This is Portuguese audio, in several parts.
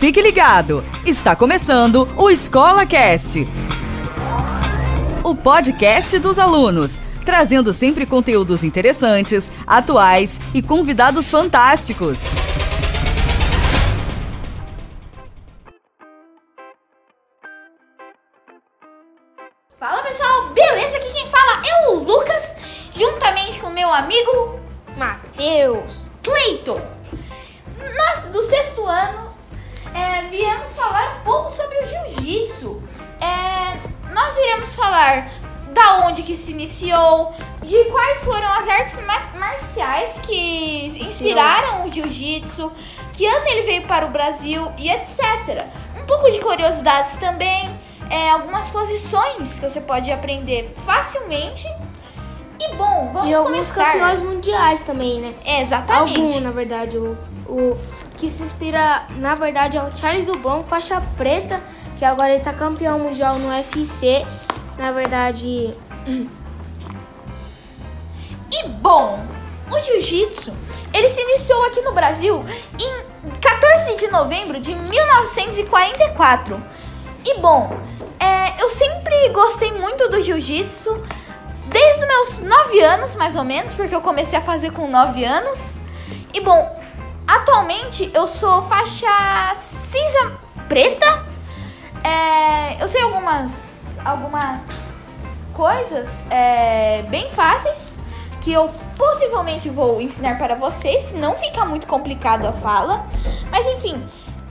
Fique ligado, está começando o Escola Cast. O podcast dos alunos, trazendo sempre conteúdos interessantes, atuais e convidados fantásticos. Fala pessoal, beleza? Aqui quem fala é o Lucas, juntamente com meu amigo Matheus Cleiton. Nós do sexto ano é, viemos falar um pouco sobre o jiu-jitsu. É, nós iremos falar da onde que se iniciou, de quais foram as artes ma- marciais que inspiraram o jiu-jitsu, que ano ele veio para o Brasil e etc. Um pouco de curiosidades também, é, algumas posições que você pode aprender facilmente. E bom, vamos E alguns começar. campeões mundiais também, né? É, exatamente. Algum, na verdade. O, o que se inspira, na verdade, é o Charles Dubon, faixa preta, que agora ele tá campeão mundial no UFC. Na verdade, E bom, o jiu-jitsu, ele se iniciou aqui no Brasil em 14 de novembro de 1944. E bom, é, eu sempre gostei muito do jiu-jitsu, desde os meus 9 anos, mais ou menos, porque eu comecei a fazer com 9 anos. E bom, atualmente eu sou faixa cinza preta. É, eu sei algumas, algumas coisas é, bem fáceis que eu possivelmente vou ensinar para vocês, se não ficar muito complicado a fala. Mas enfim,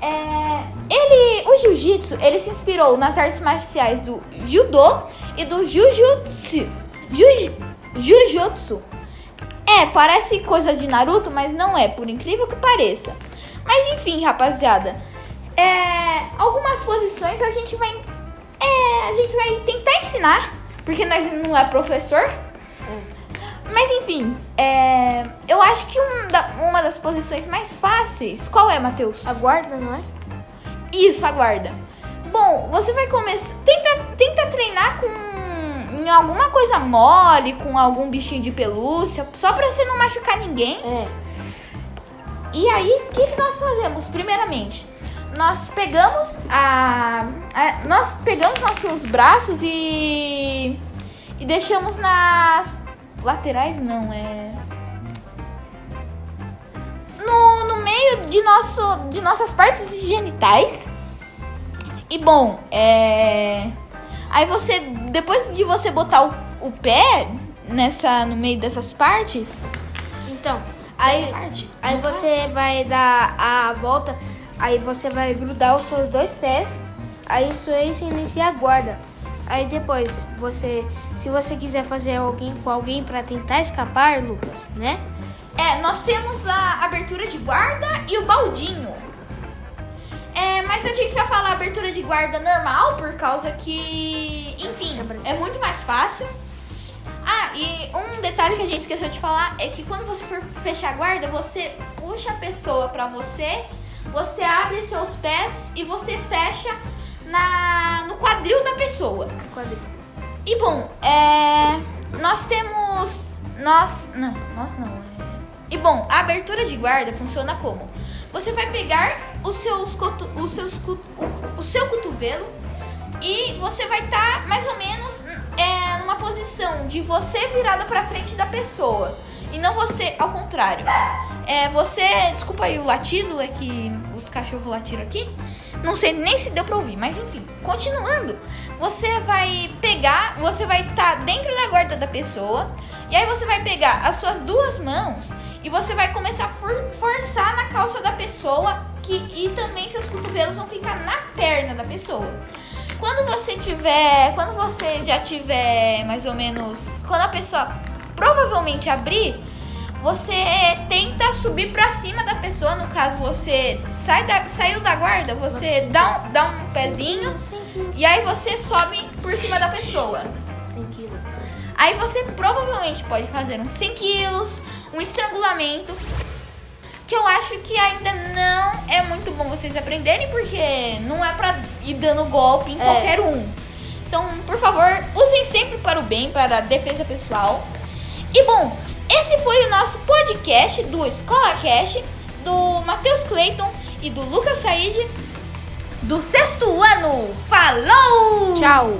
é, ele, o jiu-jitsu, ele se inspirou nas artes marciais do judô e do jujutsu. Ju- Jujutsu. É, parece coisa de Naruto, mas não é, por incrível que pareça. Mas enfim, rapaziada, é, algumas posições a gente vai é, a gente vai tentar ensinar, porque nós não é professor. Mas enfim, é, eu acho que um da- uma das posições mais fáceis, qual é, Matheus? a guarda, não é? Isso, aguarda. Bom, você vai começar. Tenta, tenta treinar com em alguma coisa mole, com algum bichinho de pelúcia, só pra você não machucar ninguém. É. E aí, o que, que nós fazemos? Primeiramente, nós pegamos a, a- nós pegamos nossos braços e e deixamos nas laterais, não é no, no meio de nosso de nossas partes genitais. E bom, é aí você depois de você botar o, o pé nessa no meio dessas partes, Então, aí, parte? aí você vai dar a volta, aí você vai grudar os seus dois pés, aí isso aí se inicia a guarda. Aí depois, você, se você quiser fazer alguém com alguém pra tentar escapar, Lucas, né? É, nós temos a abertura de guarda e o baldinho. Mas a gente vai falar abertura de guarda normal, por causa que, enfim, é muito mais fácil. Ah, e um detalhe que a gente esqueceu de falar é que quando você for fechar a guarda, você puxa a pessoa pra você, você abre seus pés e você fecha na, no quadril da pessoa. Quadril. E bom, é, nós temos. Nós. Não, nós não. E bom, a abertura de guarda funciona como? Você vai pegar os seus cotu, os seus, o, o seu cotovelo e você vai estar mais ou menos é, numa posição de você virada pra frente da pessoa. E não você ao contrário. É, você. Desculpa aí o latido, é que os cachorros latiram aqui. Não sei nem se deu pra ouvir, mas enfim. Continuando, você vai pegar, você vai estar dentro da guarda da pessoa. E aí você vai pegar as suas duas mãos e você vai começar a for- forçar na calça da pessoa que, e também seus cotovelos vão ficar na perna da pessoa. Quando você tiver, quando você já tiver mais ou menos, quando a pessoa provavelmente abrir, você tenta subir pra cima da pessoa, no caso você sai da, saiu da guarda, você dá um, dá um pezinho 100 quilos. e aí você sobe por cima da pessoa. 100 quilos. Aí você provavelmente pode fazer uns 100 quilos, um estrangulamento, que eu acho que ainda não é muito bom vocês aprenderem, porque não é pra ir dando golpe em É. qualquer um. Então, por favor, usem sempre para o bem, para a defesa pessoal. E bom, esse foi o nosso podcast do Escola Cash, do Matheus Clayton e do Lucas Said. do sexto ano. Falou! Tchau!